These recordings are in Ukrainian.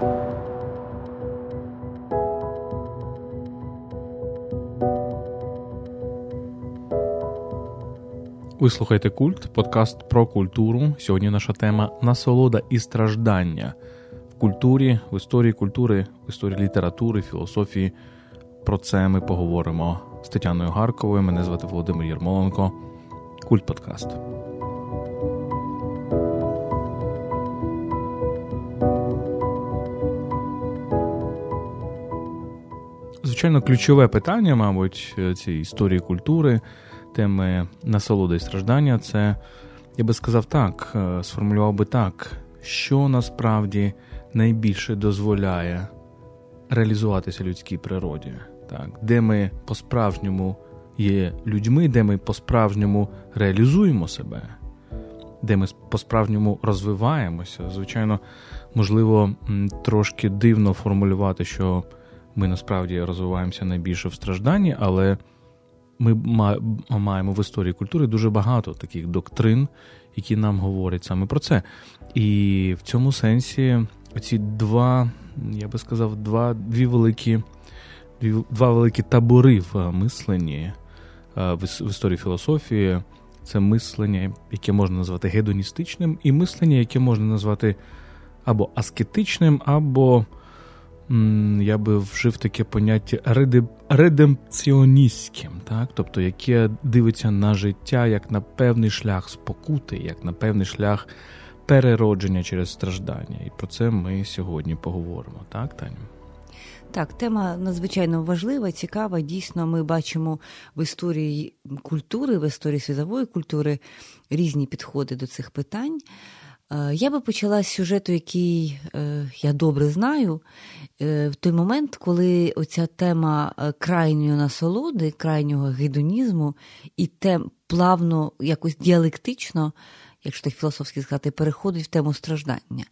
Ви слухаєте культ, подкаст про культуру. Сьогодні наша тема насолода і страждання в культурі, в історії культури, в історії літератури, філософії. Про це ми поговоримо з Тетяною Гарковою. Мене звати Володимир Єрмоленко. Культ подкаст. Звичайно, ключове питання, мабуть, цієї історії культури теми насолоди і страждання, це, я би сказав так, е, сформулював би так, що насправді найбільше дозволяє реалізуватися людській природі, так, де ми по-справжньому є людьми, де ми по-справжньому реалізуємо себе, де ми по-справжньому розвиваємося. Звичайно, можливо, трошки дивно формулювати, що ми насправді розвиваємося найбільше в стражданні, але ми маємо в історії культури дуже багато таких доктрин, які нам говорять саме про це. І в цьому сенсі ці два, я би сказав, два дві великі дві, два великі табори в мисленні в, в історії філософії. Це мислення, яке можна назвати гедоністичним, і мислення, яке можна назвати або аскетичним, або я би вжив таке поняття редемпціоністським, так? тобто яке дивиться на життя як на певний шлях спокути, як на певний шлях переродження через страждання. І про це ми сьогодні поговоримо, так, Таню? Так, тема надзвичайно важлива, цікава. Дійсно, ми бачимо в історії культури, в історії світової культури різні підходи до цих питань. Е, я би почала з сюжету, який е, я добре знаю, е, в той момент, коли оця тема крайньої насолоди, крайнього гедонізму і тем плавно, якось діалектично якщо так філософськи сказати, переходить в тему страждання.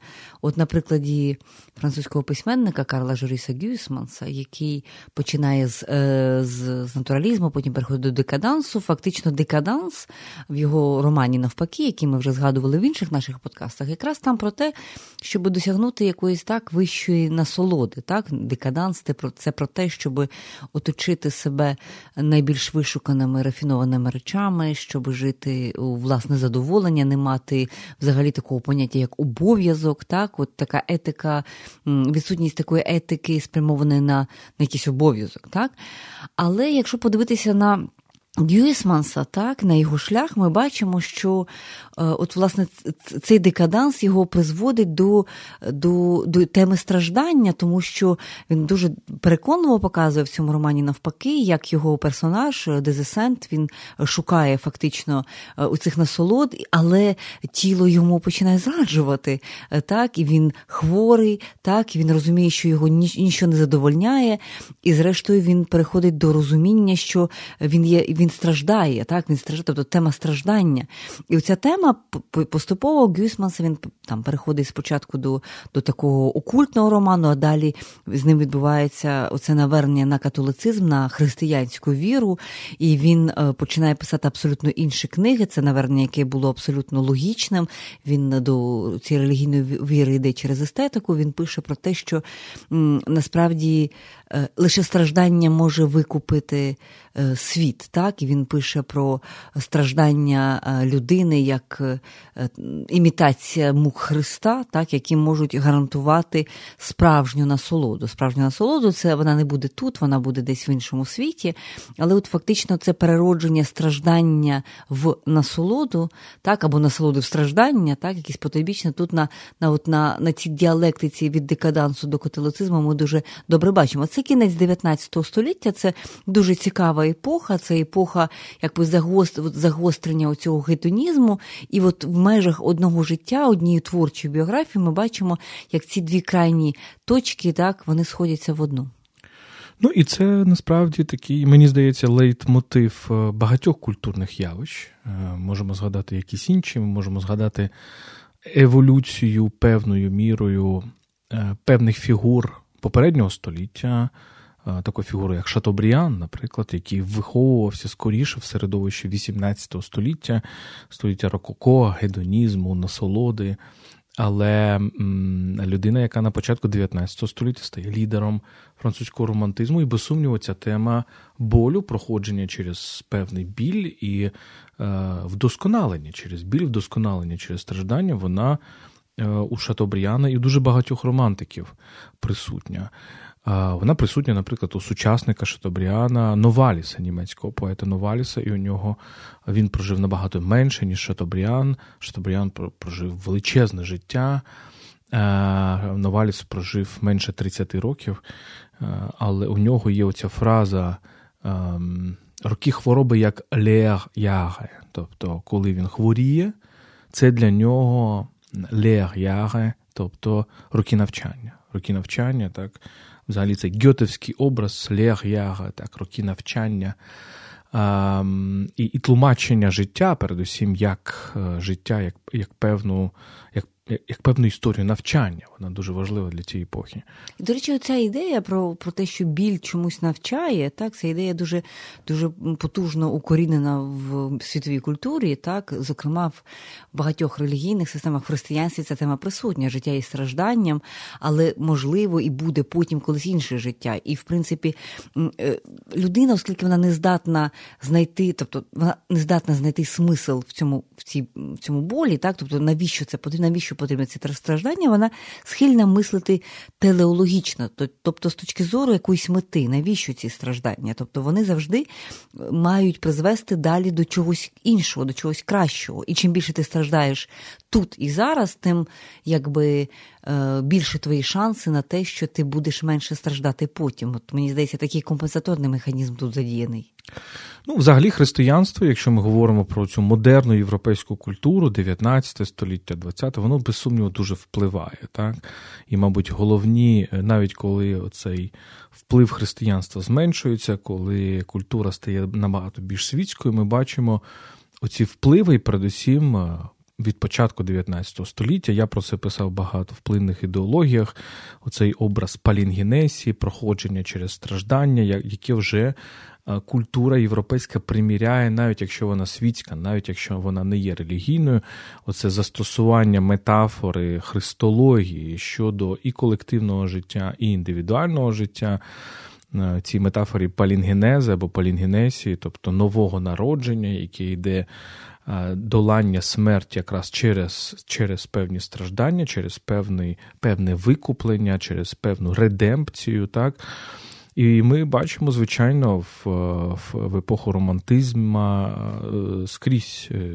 От на прикладі французького письменника Карла Жоріса Гюсманса, який починає з, е, з, з натуралізму, потім переходить до декадансу. Фактично, декаданс в його романі навпаки, який ми вже згадували в інших наших подкастах, якраз там про те, щоб досягнути якоїсь так вищої насолоди. Так? Декаданс це про те, щоб оточити себе найбільш вишуканими рафінованими речами, щоб жити у власне задоволення мати взагалі такого поняття, як обов'язок, так, от така етика, відсутність такої етики спрямованої на, на якийсь обов'язок. так. Але якщо подивитися на Гюйсманса, так, на його шлях ми бачимо, що е, от, власне, цей декаданс його призводить до до, до теми страждання, тому що він дуже переконливо показує в цьому романі навпаки, як його персонаж е, Дезесент він шукає фактично е, у цих насолод, але тіло йому починає зраджувати. так, І він хворий, так, і він розуміє, що його нічого не задовольняє, і зрештою він переходить до розуміння, що він є він страждає, так, він страждає, тобто тема страждання. І оця тема поступово Гюсманс він там переходить спочатку до до такого окультного роману, а далі з ним відбувається оце навернення на католицизм, на християнську віру, і він е, починає писати абсолютно інші книги. Це навернення, яке було абсолютно логічним. Він до цієї релігійної віри йде через естетику. Він пише про те, що м, насправді лише страждання може викупити е, світ. так, І він пише про страждання людини як імітація мук Христа, так, які можуть гарантувати справжню насолоду. Справжню насолоду це вона не буде тут, вона буде десь в іншому світі. Але от фактично це переродження страждання в насолоду, так, або насолоду в страждання, так, якісь потойбічне. Тут на на, от на, на цій діалектиці від декадансу до католицизму ми дуже добре бачимо. Це кінець 19 століття, це дуже цікава епоха, це епоха якби загострення цього гетонізму. І от в межах одного життя, однієї творчої біографії, ми бачимо, як ці дві крайні точки, так, вони сходяться в одну. Ну і це насправді такий, мені здається, лейтмотив е, багатьох культурних явищ. Е, можемо згадати якісь інші, ми можемо згадати еволюцію певною мірою е, певних фігур попереднього століття. Такої фігури, як Шатобріан, наприклад, який виховувався скоріше в середовищі XVIII століття, століття Рококо, гедонізму, насолоди, Але людина, яка на початку 19 століття стає лідером французького романтизму, і без сумніву, ця тема болю, проходження через певний біль і е, вдосконалення через біль, вдосконалення через страждання, вона е, у Шатобріана і дуже багатьох романтиків присутня. Вона присутня, наприклад, у сучасника Шатобріана Новаліса, німецького поета Новаліса, і у нього він прожив набагато менше, ніж Шатобріан. Шатобріан прожив величезне життя. Новаліс прожив менше 30 років, але у нього є оця фраза роки хвороби як лег яге. Тобто, коли він хворіє, це для нього лег яге, тобто роки навчання. Роки навчання, так взагалі це гьотевський образ лег-яга, так, роки навчання і і тлумачення життя, передусім, як е, життя, як як, певну, як як певну історію навчання. Вона дуже важлива для цієї епохи. До речі, ця ідея про про те, що біль чомусь навчає, так, ця ідея дуже дуже потужно укорінена в світовій культурі, так, зокрема, в багатьох релігійних системах християнстві ця тема присутня, життя і стражданням, але можливо і буде потім колись інше життя. І, в принципі, е, людина, оскільки вона не здатна знайти, тобто вона не здатна знайти смисл в цьому в цій в цьому болі, так, тобто навіщо це потрібно, навіщо потрібно ці страждання, вона схильна мислити телеологічно, тобто з точки зору якоїсь мети, навіщо ці страждання? Тобто вони завжди мають призвести далі до чогось іншого, до чогось кращого. І чим більше ти страждаєш тут і зараз, тим якби е, більше твої шанси на те, що ти будеш менше страждати потім. От мені здається, такий компенсаторний механізм тут задіяний. Ну, взагалі, християнство, якщо ми говоримо про цю модерну європейську культуру, 19 століття, 20, воно без сумніву дуже впливає. так? І, мабуть, головні, е, навіть коли цей вплив християнства зменшується, коли культура стає набагато більш світською, ми бачимо оці впливи, і передусім. Від початку 19 століття я про це писав багато в плинних ідеологіях. Оцей образ палінгенесії, проходження через страждання, яке вже Е, культура європейська приміряє, навіть якщо вона світська, навіть якщо вона не є релігійною, оце застосування метафори христології щодо і колективного життя, і індивідуального життя. Е, цій метафорі палінгенези або палінгенесії, тобто нового народження, яке йде долання смерті якраз через через певні страждання, через певний, певне викуплення, через певну редемпцію. так, і ми бачимо, звичайно, в в, епоху романтизму е, скрізь е,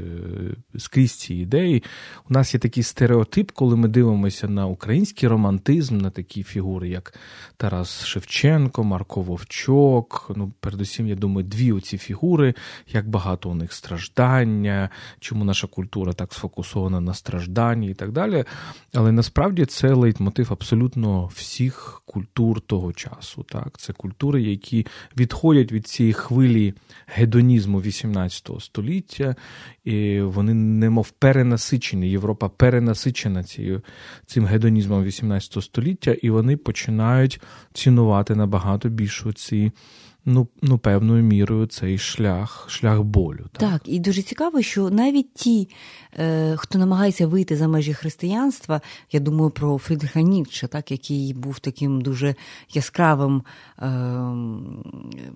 скрізь ці ідеї. У нас є такий стереотип, коли ми дивимося на український романтизм, на такі фігури, як Тарас Шевченко, Марко Вовчок. Ну, передусім, я думаю, дві оці фігури, як багато у них страждання, чому наша культура так сфокусована на стражданні і так далі. Але насправді це лейтмотив абсолютно всіх культур того часу. Так? Це культури, які відходять від цієї хвилі гедонізму XVIII століття, і вони немов перенасичені. Європа перенасичена цією, цим гедонізмом XVIII століття, і вони починають цінувати набагато більше ці ну, ну певною мірою цей шлях, шлях болю. Так, так і дуже цікаво, що навіть ті, е, хто намагається вийти за межі християнства, я думаю про Фрідриха Ніцше, так, який був таким дуже яскравим е,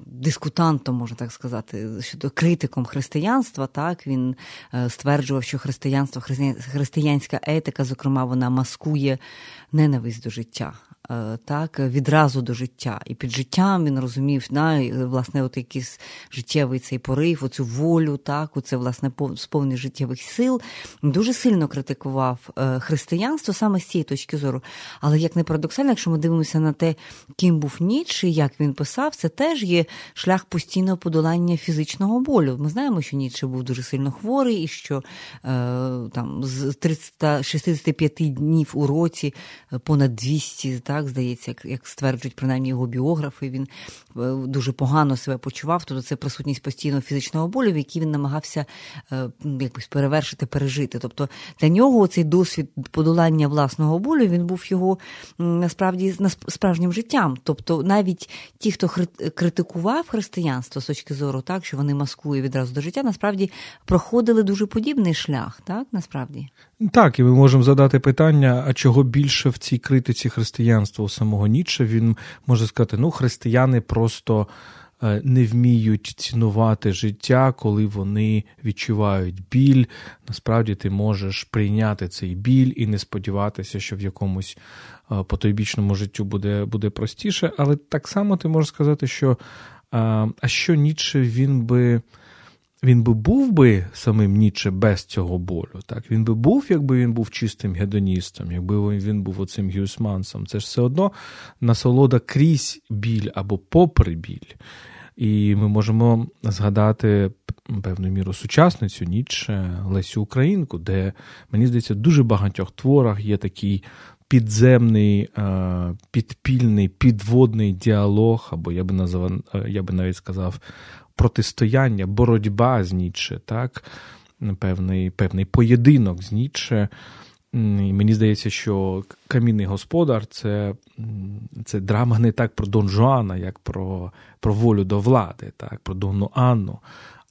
дискутантом, можна так сказати, щодо критиком християнства. Так, Він е, стверджував, що християнство, християнська етика, зокрема, вона маскує ненависть до життя. Е, так, відразу до життя. І під життям він розумів, на, власне, от якийсь життєвий цей порив, оцю волю, так, оце, власне, сповнений життєвих сил. Дуже сильно критикував е, християнство саме з цієї точки зору. Але як не парадоксально, якщо ми дивимося на те, ким був Ніцше, як він писав, це теж є шлях постійного подолання фізичного болю. Ми знаємо, що Ніцше був дуже сильно хворий, і що е, там з 365 днів у році понад 200 так, так здається, як як стверджують принаймні його біографи, він е, дуже погано себе почував. Тобто це присутність постійного фізичного болю, в який він намагався е, якось перевершити, пережити. Тобто для нього цей досвід подолання власного болю він був його насправді справжнім життям. Тобто, навіть ті, хто критикував християнство з точки зору, так що вони маскують відразу до життя, насправді проходили дуже подібний шлях, так насправді. Так, і ми можемо задати питання: а чого більше в цій критиці християнства у самого Ніцше? Він може сказати: ну, християни просто е, не вміють цінувати життя, коли вони відчувають біль. Насправді ти можеш прийняти цей біль і не сподіватися, що в якомусь е, потойбічному життю буде буде простіше. Але так само ти можеш сказати, що а що Ніцше він би він би був би самим Ніче без цього болю. Так? Він би був, якби він був чистим гедоністом, якби він був оцим гюсмансом. Це ж все одно насолода крізь біль або попри біль. І ми можемо згадати певну міру сучасницю Ніче Лесю Українку, де, мені здається, дуже багатьох творах є такий підземний, підпільний, підводний діалог, або я би назвав, я би навіть сказав, протистояння, боротьба з Ніче, так? певний певний поєдинок з Ніче. І Мені здається, що камінний господар це це драма не так про Дон Жуана, як про про волю до влади, так, про Донну Анну.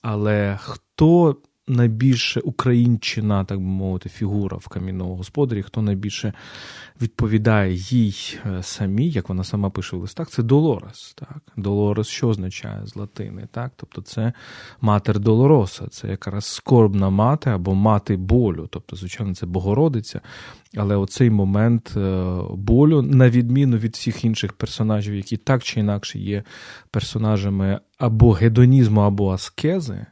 Але хто найбільше українчина, так би мовити, фігура в камінному господарі, хто найбільше відповідає їй е, самій, як вона сама пише в листах, це Долорес. Так? Долорес, що означає з латини? Так? Тобто це матер Долороса, це якраз скорбна мати або мати болю. Тобто, звичайно, це Богородиця. Але оцей момент е, болю, на відміну від всіх інших персонажів, які так чи інакше є персонажами або гедонізму, або аскези.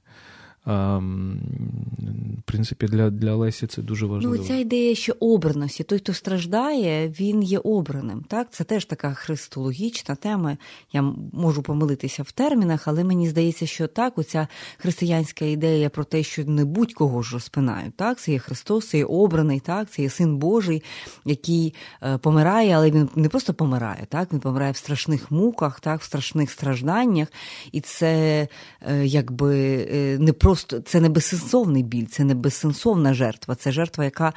В принципі, для для Лесі це дуже ну, важливо. Ну, ця ідея, що обраності, той, хто страждає, він є обраним. Так, Це теж така христологічна тема. Я можу помилитися в термінах, але мені здається, що так, оця християнська ідея про те, що не будь-кого ж розпинають. Так, Це є Христос, це є обраний, так, це є син Божий, який е, помирає, але він не просто помирає, так, він помирає в страшних муках, так, в страшних стражданнях. І це е, якби е, не просто просто це не безсенсовний біль, це не безсенсовна жертва, це жертва, яка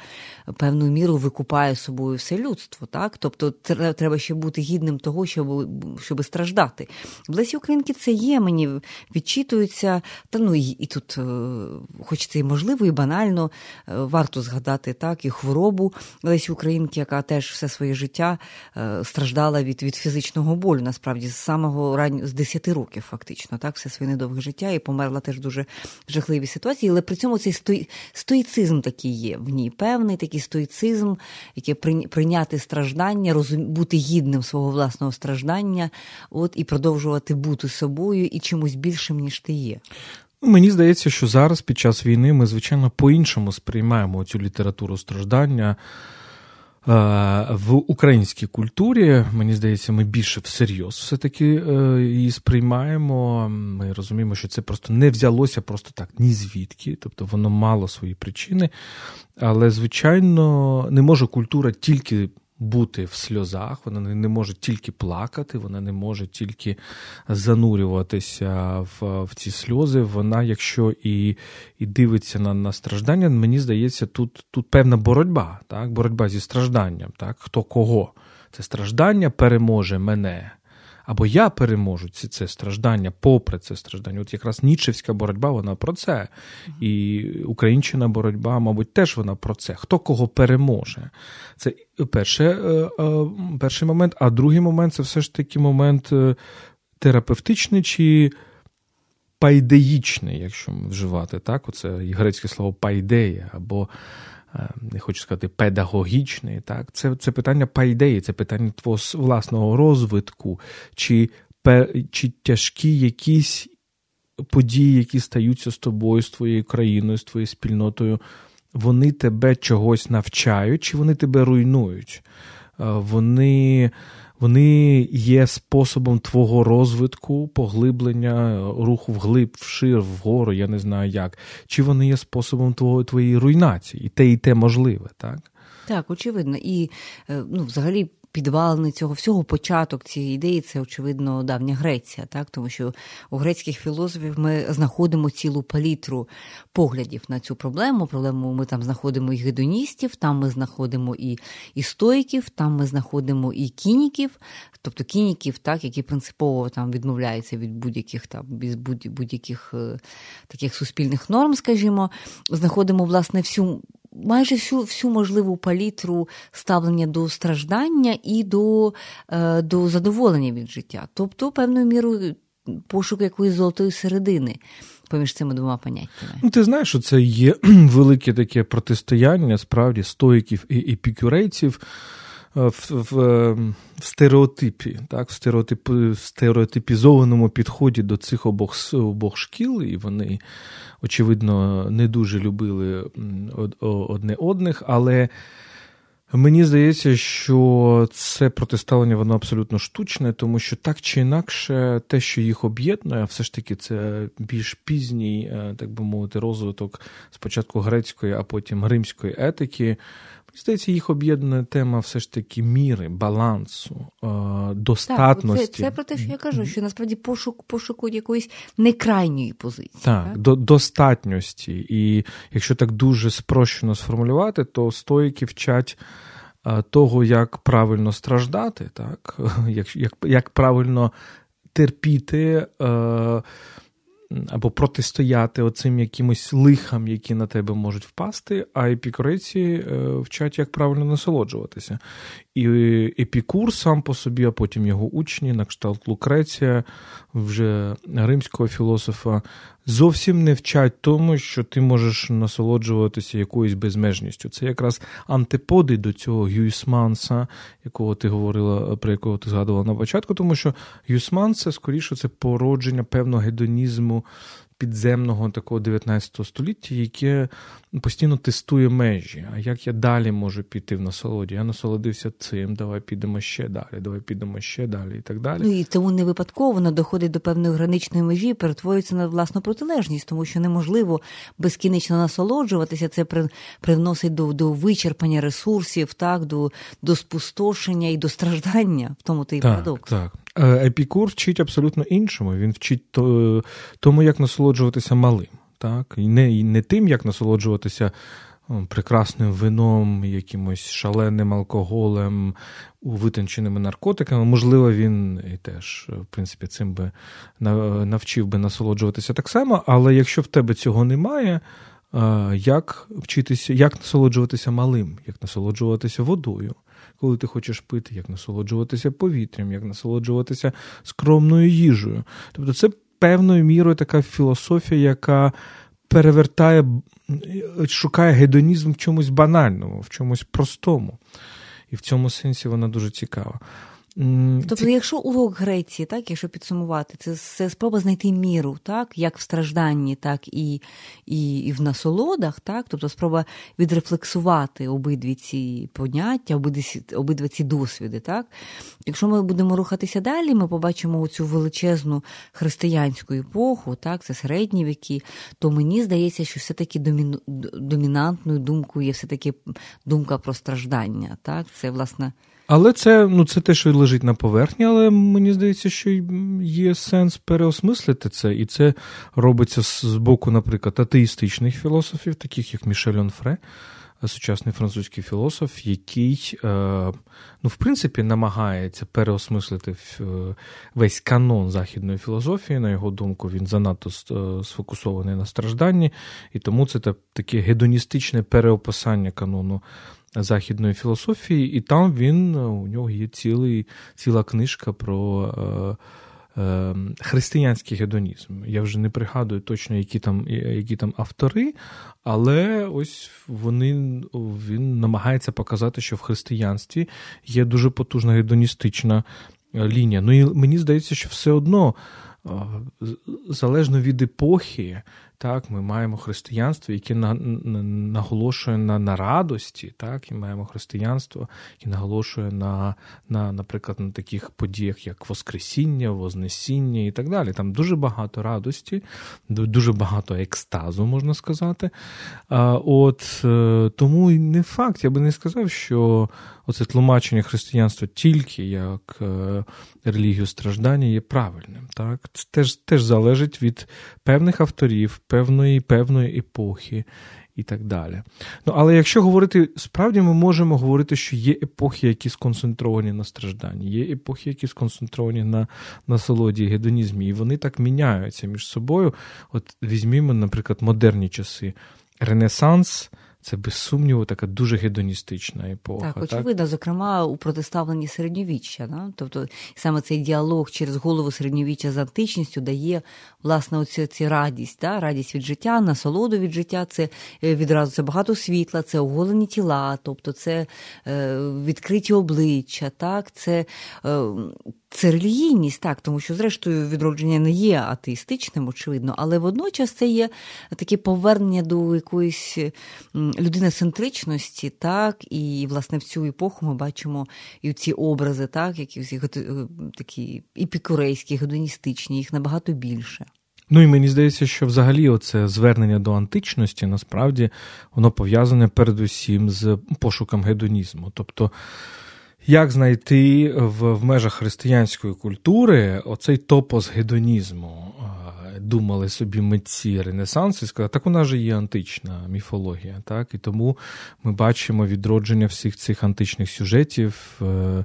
певною мірою викупає собою все людство. Так? Тобто треба ще бути гідним того, щоб щоб страждати. В Лесі Українки це є, мені відчитується, та ну і, і тут, е, хоч це і можливо, і банально, е, варто згадати так, і хворобу Лесі Українки, яка теж все своє життя е, страждала від від фізичного болю, насправді, з самого раннього, з 10 років, фактично, так, все своє недовге життя, і померла теж дуже жахливі ситуації, але при цьому цей стої... стоїцизм такий є в ній. Певний такий стоїцизм, який прийняти страждання, розум... бути гідним свого власного страждання, от і продовжувати бути собою і чимось більшим, ніж ти є. Ну, мені здається, що зараз під час війни ми, звичайно, по-іншому сприймаємо цю літературу страждання. Е, в українській культурі, мені здається, ми більше всерйоз все-таки е, її сприймаємо. Ми розуміємо, що це просто не взялося просто так, ні звідки, тобто воно мало свої причини. Але, звичайно, не може культура тільки бути в сльозах, вона не може тільки плакати, вона не може тільки занурюватися в в ці сльози. Вона, якщо і і дивиться на на страждання, мені здається, тут тут певна боротьба, так? боротьба зі стражданням. так? Хто кого? Це страждання переможе мене або я переможу ці це страждання, попри це страждання. От якраз нічевська боротьба, вона про це. І українщина боротьба, мабуть, теж вона про це. Хто кого переможе? Це перше, е, е, перший момент, а другий момент це все ж таки момент е, терапевтичний чи. Пайдеїчний, якщо вживати, так, оце грецьке слово пайдея, або Е, не хочу сказати, педагогічний. Так? Це це питання пайдеї, це питання твого власного розвитку, чи, чи тяжкі якісь події, які стаються з тобою, з твоєю країною, з твоєю спільнотою, вони тебе чогось навчають, чи вони тебе руйнують. Е, вони вони є способом твого розвитку, поглиблення, руху вглиб, вшир, вгору, я не знаю як. Чи вони є способом твого, твоєї руйнації? І те, і те можливе, так? Так, очевидно. І е, ну, взагалі підвалини цього всього початок цієї ідеї це очевидно давня Греція, так? Тому що у грецьких філософів ми знаходимо цілу палітру поглядів на цю проблему. Проблему ми там знаходимо і гедоністів, там ми знаходимо і і стоїків, там ми знаходимо і кініків, тобто кініків, так які принципово там відмовляються від будь-яких там будь-яких е, таких суспільних норм, скажімо, знаходимо власне всю майже всю всю можливу палітру ставлення до страждання і до, е, до задоволення від життя, тобто певною мірою пошук якоїсь золотої середини. Поміж цими двома поняттями. Ну, Ти знаєш, що це є велике таке протистояння справді стоїків і епікюрейців в, в, в стереотипі, так, в, стереотип, стереотипізованому підході до цих обох обох шкіл, і вони, очевидно, не дуже любили одне одних, але. Мені здається, що це протиставлення воно абсолютно штучне, тому що так чи інакше, те, що їх об'єднує, все ж таки це більш пізній, е, так би мовити, розвиток спочатку грецької, а потім римської етики. Здається, їх об'єднує тема все ж таки міри, балансу, е, достатності. Так, це, це про те, що я кажу, що насправді пошук пошуку якоїсь некрайньої позиції. Так, так? До, достатності. І якщо так дуже спрощено сформулювати, то стоїки вчать е, того, як правильно страждати, так? як як, як правильно терпіти. Е, або протистояти оцим якимось лихам, які на тебе можуть впасти, а епікуриці е, вчать, як правильно насолоджуватися. І епікур сам по собі, а потім його учні, на кшталт Лукреція, вже римського філософа, зовсім не вчать тому, що ти можеш насолоджуватися якоюсь безмежністю. Це якраз антиподи до цього Гюйсманса, якого ти говорила, про якого ти згадувала на початку, тому що Гюйсман це скоріше це породження певного гедонізму підземного такого 19 століття, яке постійно тестує межі. А як я далі можу піти в насолоді? Я насолодився цим, давай підемо ще далі, давай підемо ще далі і так далі. Ну і тому не випадково воно доходить до певної граничної межі, і перетворюється на власну протилежність, тому що неможливо безкінечно насолоджуватися. Це привносить до до вичерпання ресурсів, так, до до спустошення і до страждання, в тому ти і парадокс. Так. Е, Епікур вчить абсолютно іншому. Він вчить тому, як насолоджуватися малим. Так? І не і не тим, як насолоджуватися прекрасним вином, якимось шаленим алкоголем, витонченими наркотиками. Можливо, він і теж, в принципі, цим би навчив би насолоджуватися так само, але якщо в тебе цього немає. Як вчитися, як насолоджуватися малим, як насолоджуватися водою, коли ти хочеш пити, як насолоджуватися повітрям, як насолоджуватися скромною їжею. Тобто, це певною мірою така філософія, яка перевертає, шукає гедонізм в чомусь банальному, в чомусь простому. І в цьому сенсі вона дуже цікава. Тобто, якщо урок Греції, так, якщо підсумувати, це це спроба знайти міру, так, як в стражданні, так і і, і в насолодах, так, тобто спроба відрефлексувати обидві ці поняття, обидві, обидві ці досвіди. Так. Якщо ми будемо рухатися далі, ми побачимо цю величезну християнську епоху, так, це середні віки, то мені здається, що все-таки доміну, домінантною думкою є все-таки думка про страждання. Так, Це, власне. Але це ну, це те, що лежить на поверхні, але мені здається, що є сенс переосмислити це, і це робиться з боку, наприклад, атеїстичних філософів, таких як Мішель Онфре, сучасний французький філософ, який, е, ну, в принципі, намагається переосмислити весь канон західної філософії. На його думку, він занадто е, сфокусований на стражданні, і тому це таке гедоністичне переописання канону західної філософії, і там він у нього є цілий, ціла книжка про е, е, християнський гедонізм. Я вже не пригадую точно, які там які там автори, але ось вони він намагається показати, що в християнстві є дуже потужна гедоністична лінія. Ну і мені здається, що все одно. Залежно від епохи, так, Ми маємо християнство, яке наголошує на на радості, так, і маємо християнство, яке наголошує на, на, наприклад, на таких подіях, як Воскресіння, Вознесіння і так далі. Там дуже багато радості, дуже багато екстазу, можна сказати. От е, Тому не факт, я би не сказав, що оце тлумачення християнства тільки як е, релігію страждання є правильним. Так? Це теж, теж залежить від певних авторів певної певної епохи і так далі. Ну, Але якщо говорити, справді ми можемо говорити, що є епохи, які сконцентровані на стражданні, є епохи, які сконцентровані на насолоді гедонізмі, і вони так міняються між собою. От візьмімо, наприклад, модерні часи. Ренесанс це без сумніву така дуже гедоністична епоха. Так, очевидно, так? зокрема, у протиставленні середньовіччя. Да? Тобто саме цей діалог через голову середньовіччя з античністю дає власне оці, ці радість, да? радість від життя, насолоду від життя, це е, відразу це багато світла, це оголені тіла, тобто це е, відкриті обличчя, так? це. Е, це релігійність, так, тому що, зрештою, відродження не є атеїстичним, очевидно, але водночас це є таке повернення до якоїсь людиноцентричності, так, і, власне, в цю епоху ми бачимо і ці образи, так, які всі е, такі епікурейські, гедоністичні, їх набагато більше. Ну і мені здається, що взагалі оце звернення до античності насправді воно пов'язане передусім з пошуком гедонізму. Тобто як знайти в, в межах християнської культури оцей топос гедонізму? Думали собі митці Ренесансу і сказали, так вона ж є антична міфологія. так? І тому ми бачимо відродження всіх цих античних сюжетів, е,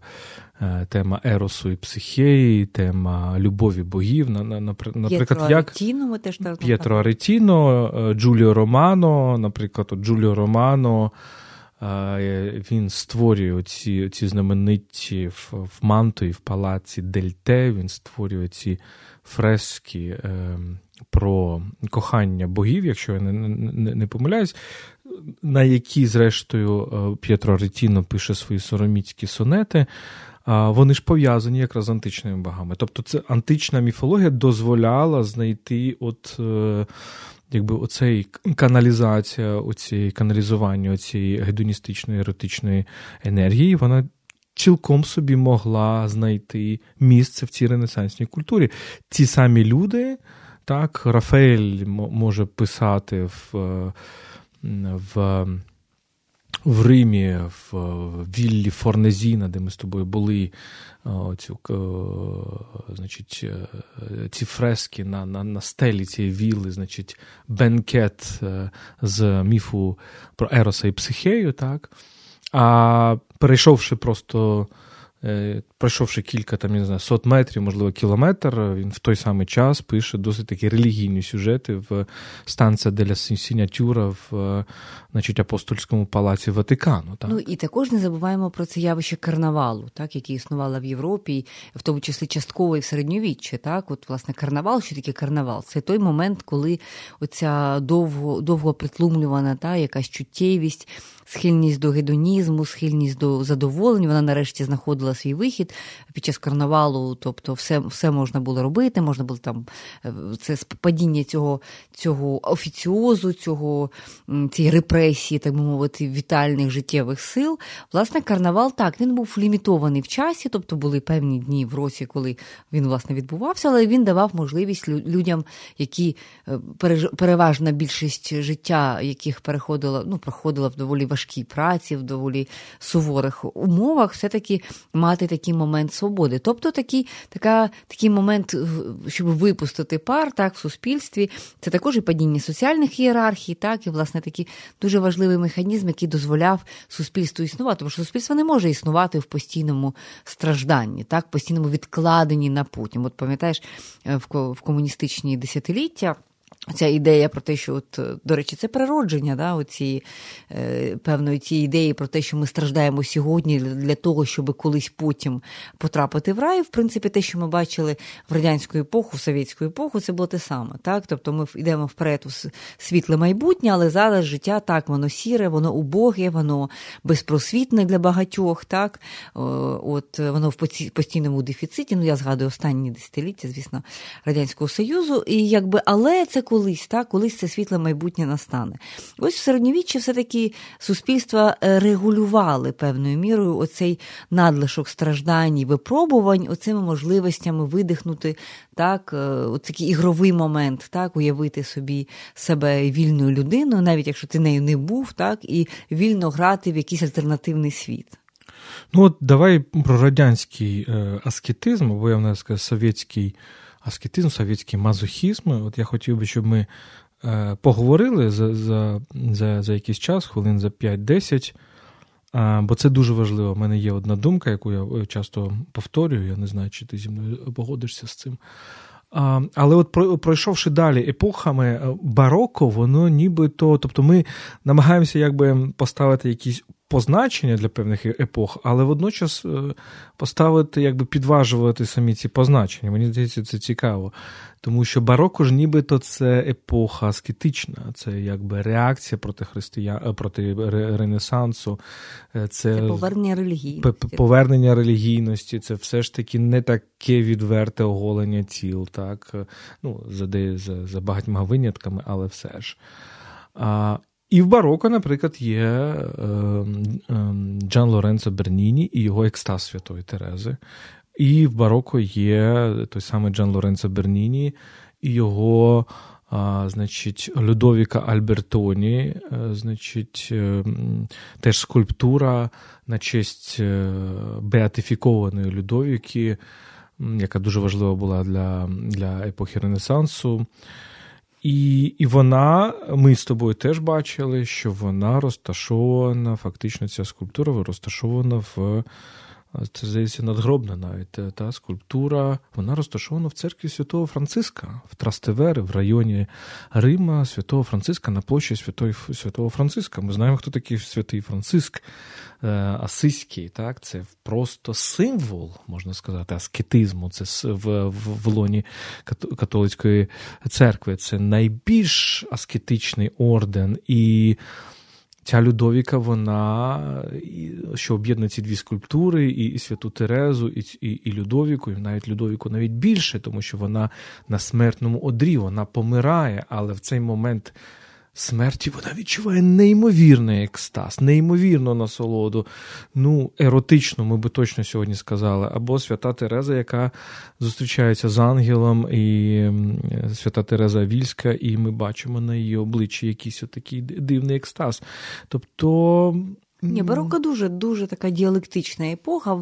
е, тема Еросу і Психеї, тема любові богів. Наприклад, П'єтро як Аретіно, ми теж П'єтро Аретіно, е, Джуліо Романо, наприклад, Джуліо Романо. Він створює ці ці знамениті в, в Мантої, в палаці Дельте. Він створює ці фрески е, про кохання богів, якщо я не, не, не помиляюсь, на які, зрештою, е, П'єтро Ретіно пише свої сороміцькі сонети. Вони ж пов'язані якраз з античними богами. Тобто, це антична міфологія дозволяла знайти от. Е, якби оцей каналізація, оці каналізування оцієї гедоністичної еротичної енергії, вона цілком собі могла знайти місце в цій ренесансній культурі. Ці самі люди, так, Рафаель може писати в. в в Римі, в Віллі Форнезіна, де ми з тобою були, оцю, значить, е, ці фрески на на, на стелі цієї вілли, значить, бенкет е, з міфу про Ероса і Психею. так? А перейшовши просто Е, пройшовши кілька там, я не знаю, сот метрів, можливо, кілометр, він в той самий час пише досить такі релігійні сюжети в станція деля Сінятюра в значить, апостольському палаці Ватикану. Так. Ну і також не забуваємо про це явище карнавалу, так, яке існувало в Європі, в тому числі частково і в середньовіччі. Так, от власне карнавал, що таке карнавал? Це той момент, коли оця довго довго притлумлювана та якась чуттєвість схильність до гедонізму, схильність до задоволень. Вона нарешті знаходила свій вихід під час карнавалу. Тобто, все все можна було робити, можна було там е, це падіння цього цього офіціозу, цього цієї репресії, так би мовити, вітальних життєвих сил. Власне, карнавал так він був лімітований в часі, тобто були певні дні в році, коли він власне відбувався, але він давав можливість людям, які е, переважна більшість життя, яких переходила, ну проходила в доволі важкій праці, в доволі суворих умовах, все-таки мати такий момент свободи. Тобто такий така, такий момент, щоб випустити пар так, в суспільстві, це також і падіння соціальних ієрархій, так, і, власне, такий дуже важливий механізм, який дозволяв суспільству існувати, тому що суспільство не може існувати в постійному стражданні, так, постійному відкладенні на потім. От пам'ятаєш, е, в комуністичні десятиліття. Ця ідея про те, що от, до речі, це природження да, оці, е, певної цієї ідеї про те, що ми страждаємо сьогодні для того, щоб колись потім потрапити в рай. В принципі, те, що ми бачили в радянську епоху, в совєтську епоху, це було те саме. Так? Тобто ми йдемо вперед у світле майбутнє, але зараз життя так, воно сіре, воно убоге, воно безпросвітне для багатьох. так? От Воно в постійному дефіциті. Ну, я згадую останні десятиліття, звісно, Радянського Союзу. І якби, Але це коли колись, так, колись це світле майбутнє настане. Ось в середньовіччі все-таки суспільства е, регулювали певною мірою оцей надлишок страждань і випробувань, оцими можливостями видихнути так, е, такий ігровий момент, так, уявити собі себе вільною людиною, навіть якщо ти нею не був, так, і вільно грати в якийсь альтернативний світ. Ну, от давай про радянський е, аскетизм, або я в нас совєтський аскетизм, совєтський мазохізм. От я хотів би, щоб ми е, поговорили за за, за, за якийсь час, хвилин за 5-10. Бо це дуже важливо. У мене є одна думка, яку я часто повторюю. Я не знаю, чи ти зі мною погодишся з цим. Але от пройшовши далі епохами, бароко, воно нібито, тобто ми намагаємося якби поставити якісь позначення для певних епох, але водночас е, поставити, якби підважувати самі ці позначення. Мені здається, це цікаво. Тому що бароко ж нібито це епоха аскетична, це якби реакція проти християн, е, проти Ренесансу. Е, це, це повернення релігійності. Повернення релігійності, це все ж таки не таке відверте оголення тіл, так? Ну, за, за, за багатьма винятками, але все ж. А, і в бароко, наприклад, є е, е, Джан Лоренцо Берніні і його екстаз Святої Терези. І в бароко є той самий Джан Лоренцо Берніні і його, а, значить, Людовіка Альбертоні, е, значить, теж скульптура на честь беатифікованої Людовіки, яка дуже важлива була для, для епохи Ренесансу. І і вона, ми з тобою теж бачили, що вона розташована, фактично, ця скульптура розташована в це здається надгробна навіть е, та скульптура. Вона розташована в церкві Святого Франциска в Трастевери, в районі Рима, Святого Франциска на площі Святої, Святого Франциска. Ми знаємо, хто такий святий Франциск е, Асиський. Так? Це просто символ, можна сказати, аскетизму. Це в, в, в лоні католицької церкви. Це найбільш аскетичний орден. і Ця Людовіка, вона що об'єднує ці дві скульптури, і, і Святу Терезу, і, і і, Людовіку, і навіть Людовіку навіть більше, тому що вона на смертному одрі, вона помирає, але в цей момент смерті вона відчуває неймовірний екстаз, неймовірну насолоду. Ну, еротично, ми би точно сьогодні сказали. Або свята Тереза, яка зустрічається з ангелом, і свята Тереза Вільська, і ми бачимо на її обличчі якийсь отакий дивний екстаз. Тобто. Ні, бароко дуже дуже така діалектична епоха,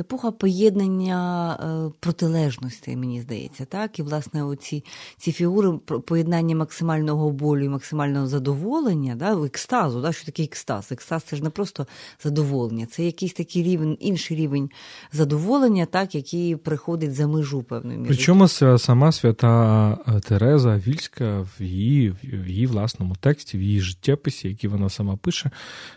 епоха поєднання е, протилежностей, мені здається, так. І, власне, оці ці фігури поєднання максимального болю і максимального задоволення, да, екстазу, да, що таке екстаз? Екстаз це ж не просто задоволення, це якийсь такий рівень, інший рівень задоволення, так, який приходить за межу певної міри. Причому сама свята е, Тереза Вільська в її в її власному тексті, в її життєписі, який вона сама пише,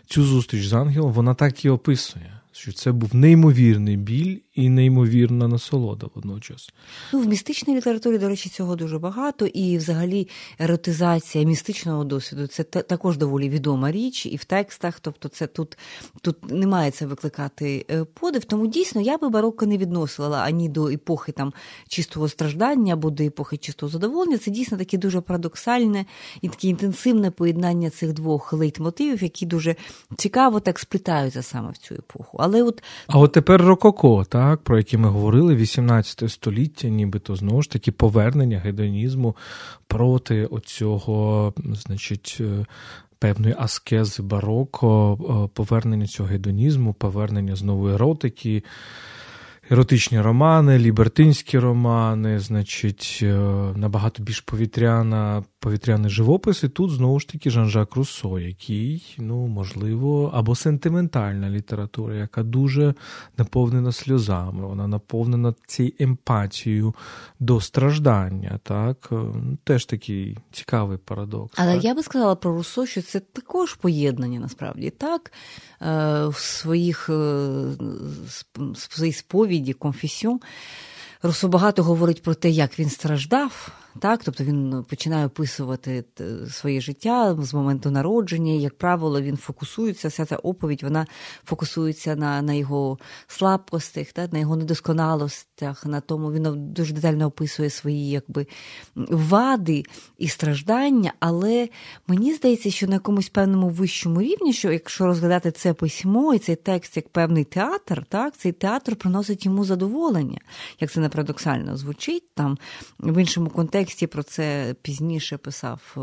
цю зустріч з ангелом, вона так і описує що це був неймовірний біль і неймовірна насолода водночас. Ну, В містичній літературі, до речі, цього дуже багато, і взагалі еротизація містичного досвіду це також доволі відома річ, і в текстах, тобто це тут тут не має це викликати е, подив. Тому дійсно я би барокко не відносила ані до епохи там чистого страждання, або до епохи чистого задоволення. Це дійсно таке дуже парадоксальне і таке інтенсивне поєднання цих двох лейтмотивів, які дуже цікаво так сплітаються саме в цю епоху. Але от а от тепер Рококо, так про які ми говорили, 18 століття, нібито знову ж таки повернення гедонізму проти оцього, значить. Е, певної аскези бароко, е, повернення цього гедонізму, повернення знову еротики, еротичні романи, лібертинські романи, значить, е, набагато більш повітряна повітряний живопис, і тут знову ж таки Жан-Жак Руссо, який, ну, можливо, або сентиментальна література, яка дуже наповнена сльозами, вона наповнена цією емпатією до страждання. так, е, Теж такий цікавий парадокс. Але так? я би сказала про Руссо, що це також поєднання насправді так. Е, в своїх е, в своїй сповіді, конфесіон, Руссо багато говорить про те, як він страждав. Так, тобто він починає описувати своє життя з моменту народження. Як правило, він фокусується, вся ця оповідь вона фокусується на на його слабкостях, так, на його недосконалостях, на тому він дуже детально описує свої якби, вади і страждання. Але мені здається, що на якомусь певному вищому рівні, що якщо розглядати це письмо і цей текст як певний театр, так, цей театр приносить йому задоволення, як це не парадоксально звучить там в іншому контексті контексті про це пізніше писав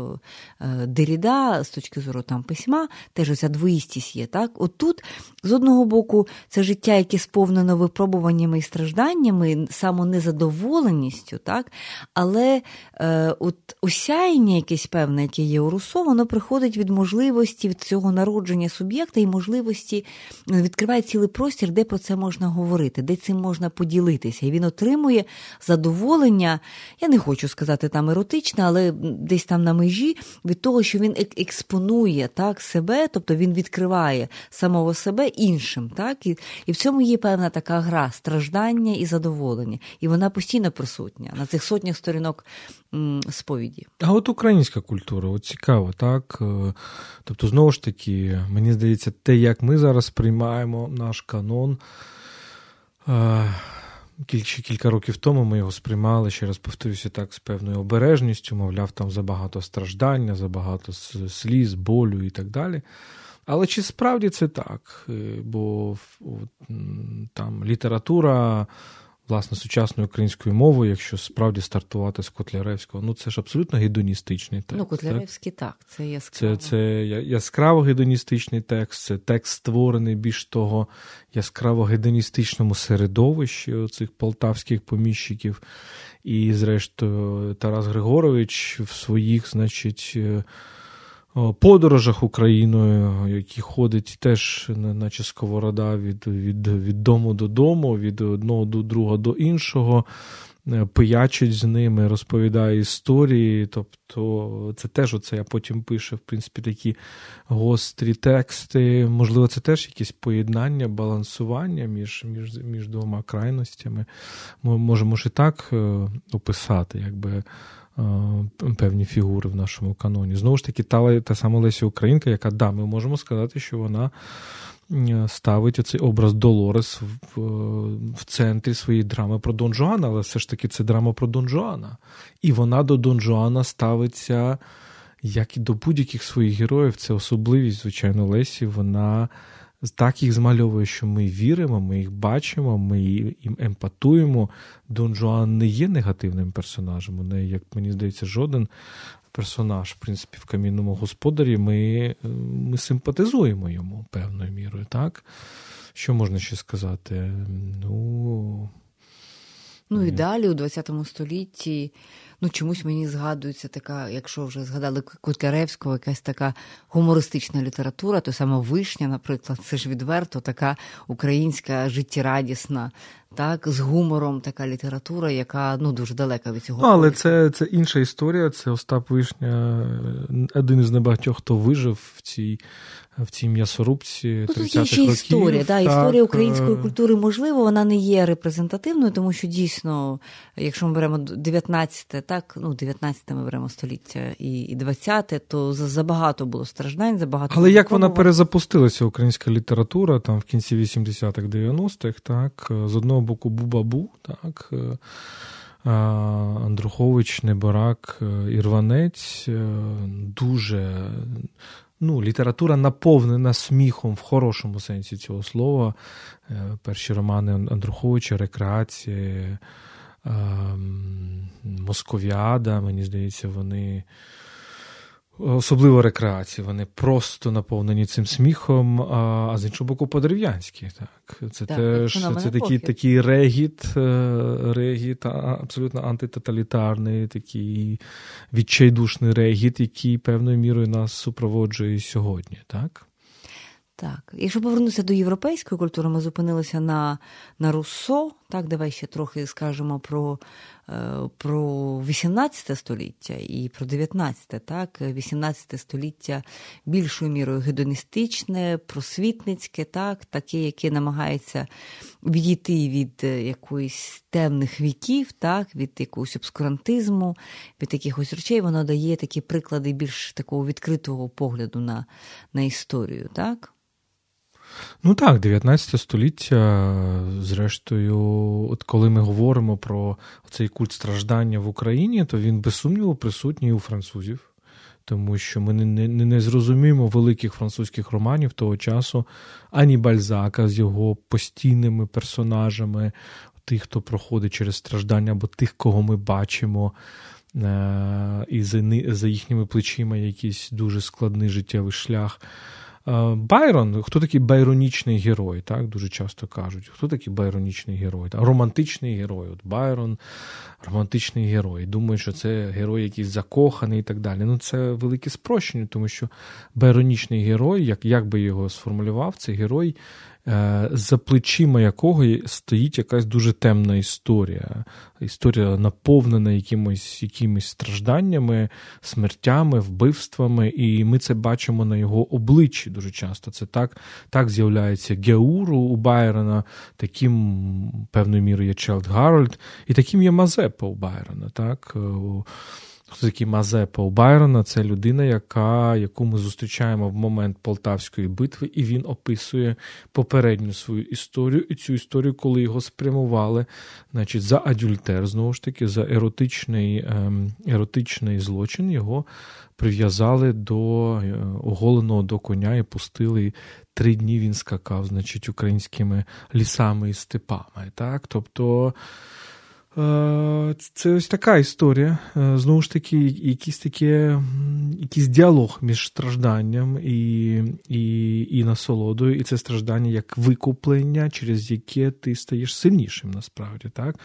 е, Деріда з точки зору там письма, теж оця двоїстість є. Так? От тут, з одного боку, це життя, яке сповнено випробуваннями і стражданнями, самонезадоволеністю, так? але е, от осяяння якесь певне, яке є у Руссо, воно приходить від можливості від цього народження суб'єкта і можливості відкриває цілий простір, де про це можна говорити, де цим можна поділитися. І він отримує задоволення, я не хочу сказати там еротичне, але десь там на межі від того, що він експонує так себе, тобто він відкриває самого себе іншим. так, І і в цьому є певна така гра страждання і задоволення. І вона постійно присутня на цих сотнях сторінок сповіді. А от українська культура, от цікаво, так? Е, тобто, знову ж таки, мені здається, те, як ми зараз сприймаємо наш канон. Кілька кілька років тому ми його сприймали, ще раз повторюся, так, з певною обережністю, мовляв, там забагато страждання, забагато сліз, болю і так далі. Але чи справді це так? Е, бо там література власне сучасною українською мовою, якщо справді стартувати з Котляревського, ну це ж абсолютно гедоністичний текст. Ну, Котляревський так, так це яскраво. Це, це яскраво гедоністичний текст, це текст створений більш того яскраво гедоністичному середовищі цих полтавських поміщиків. І, зрештою, Тарас Григорович в своїх, значить, подорожах Україною, які ходить теж, наче сковорода від, від, від дому до дому, від одного до другого до іншого. Е, пиячить з ними, розповідає історії. Тобто це теж оце я потім пишу, в принципі, такі гострі тексти. Можливо, це теж якесь поєднання, балансування між між, між двома крайностями. Ми можемо ж і так е, описати, якби певні фігури в нашому каноні. Знову ж таки, та, та сама Леся Українка, яка да, ми можемо сказати, що вона ставить оцей образ Долорес в, в центрі своєї драми про Дон Жуана, але все ж таки це драма про Дон Жуана. І вона до Дон Жуана ставиться, як і до будь-яких своїх героїв. Це особливість, звичайно, Лесі. Вона так їх змальовує, що ми віримо, ми їх бачимо, ми їм емпатуємо. Дон Жуан не є негативним персонажем. У неї, як мені здається, жоден персонаж, в принципі, в камінному господарі. Ми ми симпатизуємо йому певною мірою. так? Що можна ще сказати? Ну. Ну і далі у ХХ столітті ну чомусь мені згадується така, якщо вже згадали Котляревського, якась така гумористична література, то саме вишня, наприклад, це ж відверто така українська життєрадісна, так, з гумором така література, яка ну дуже далека від цього. Але це це інша історія. Це Остап Вишня, один із небагатьох, хто вижив в цій в цій м'ясорубці. Ну, Тут є ще історія. Да, Історія української е. культури, можливо, вона не є репрезентативною, тому що дійсно, якщо ми беремо 19 так, ну 19 ми беремо століття і і 20 то забагато було страждань, забагато. Але як вона перезапустилася, українська література там в кінці 80-х, 90-х, так, з одного боку, Бубабу, так. Е, Андрухович, Неборак, е, Ірванець дуже ну, література наповнена сміхом в хорошому сенсі цього слова. Е, перші романи Андруховича, рекреація, ем, Московіада, мені здається, вони особливо рекреації, вони просто наповнені цим сміхом, а, а з іншого боку, по-дерев'янськи. Так. Це так, теж це такий такий регіт, е, регіт, абсолютно антитоталітарний, такий відчайдушний регіт, який певною мірою нас супроводжує сьогодні. так? Так, якщо повернутися до європейської культури, ми зупинилися на на Руссо. Так, давай ще трохи скажемо про е, про 18 століття і про 19. Так, 18 століття більшою мірою гедоністичне, просвітницьке, так, таке, яке намагається відійти від е, якоїсь темних віків, так, від якогось обскурантизму, від якихось речей, воно дає такі приклади більш такого відкритого погляду на, на історію. так. Ну так, 19 століття, зрештою, от коли ми говоримо про цей культ страждання в Україні, то він без сумніву присутній у французів. Тому що ми не не, не зрозуміємо великих французьких романів того часу, ані Бальзака з його постійними персонажами, тих, хто проходить через страждання, або тих, кого ми бачимо і за, за їхніми плечима якийсь дуже складний життєвий шлях. Байрон, хто такий байронічний герой, так дуже часто кажуть, хто такий байронічний герой? Так? Романтичний герой. От Байрон, романтичний герой. Думаю, що це герой якийсь закоханий і так далі. Ну, це велике спрощення, тому що байронічний герой, як як би його сформулював, це герой, Е, за плечима якого стоїть якась дуже темна історія. Історія наповнена якимось якимись стражданнями, смертями, вбивствами, і ми це бачимо на його обличчі дуже часто. Це так так з'являється Геуру у Байрона, таким певною мірою є Челд Гарольд, і таким є Мазепа у Байрона. так, Хто такий Мазепа у Байрона? Це людина, яка, яку ми зустрічаємо в момент Полтавської битви, і він описує попередню свою історію. І цю історію, коли його спрямували значить, за адюльтер, знову ж таки, за еротичний ем, еротичний злочин, його прив'язали до е, оголеного до коня і пустили. І три дні він скакав, значить, українськими лісами і степами. Так? Тобто. Е, це ось така історія. Е, знову ж таки, якийсь таке, якийсь діалог між стражданням і і, і насолодою, і це страждання як викуплення, через яке ти стаєш сильнішим насправді. так?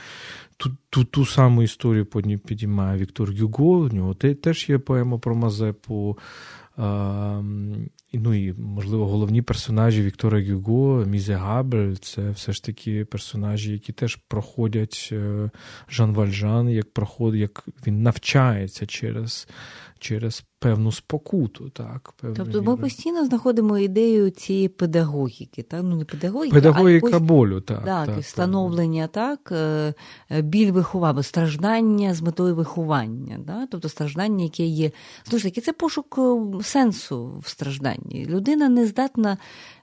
Ту ту, ту саму історію підіймає Віктор Юго, у нього теж є поема про Мазепу. Ну і, можливо, головні персонажі Віктора Гюго, Мізе Габель це все ж таки персонажі, які теж проходять е, Жан Вальжан, як проходить, як він навчається через через певну спокуту. Так, Тобто ми постійно знаходимо ідею цієї педагогіки, так? ну не педагогіки, педагогіка а якось, болю, так, так, так встановлення, так, так е, е, біль виховання, страждання з метою виховання, так? тобто страждання, яке є. Знову ж таки, це пошук сенсу в стражданні. Людина не здатна Е,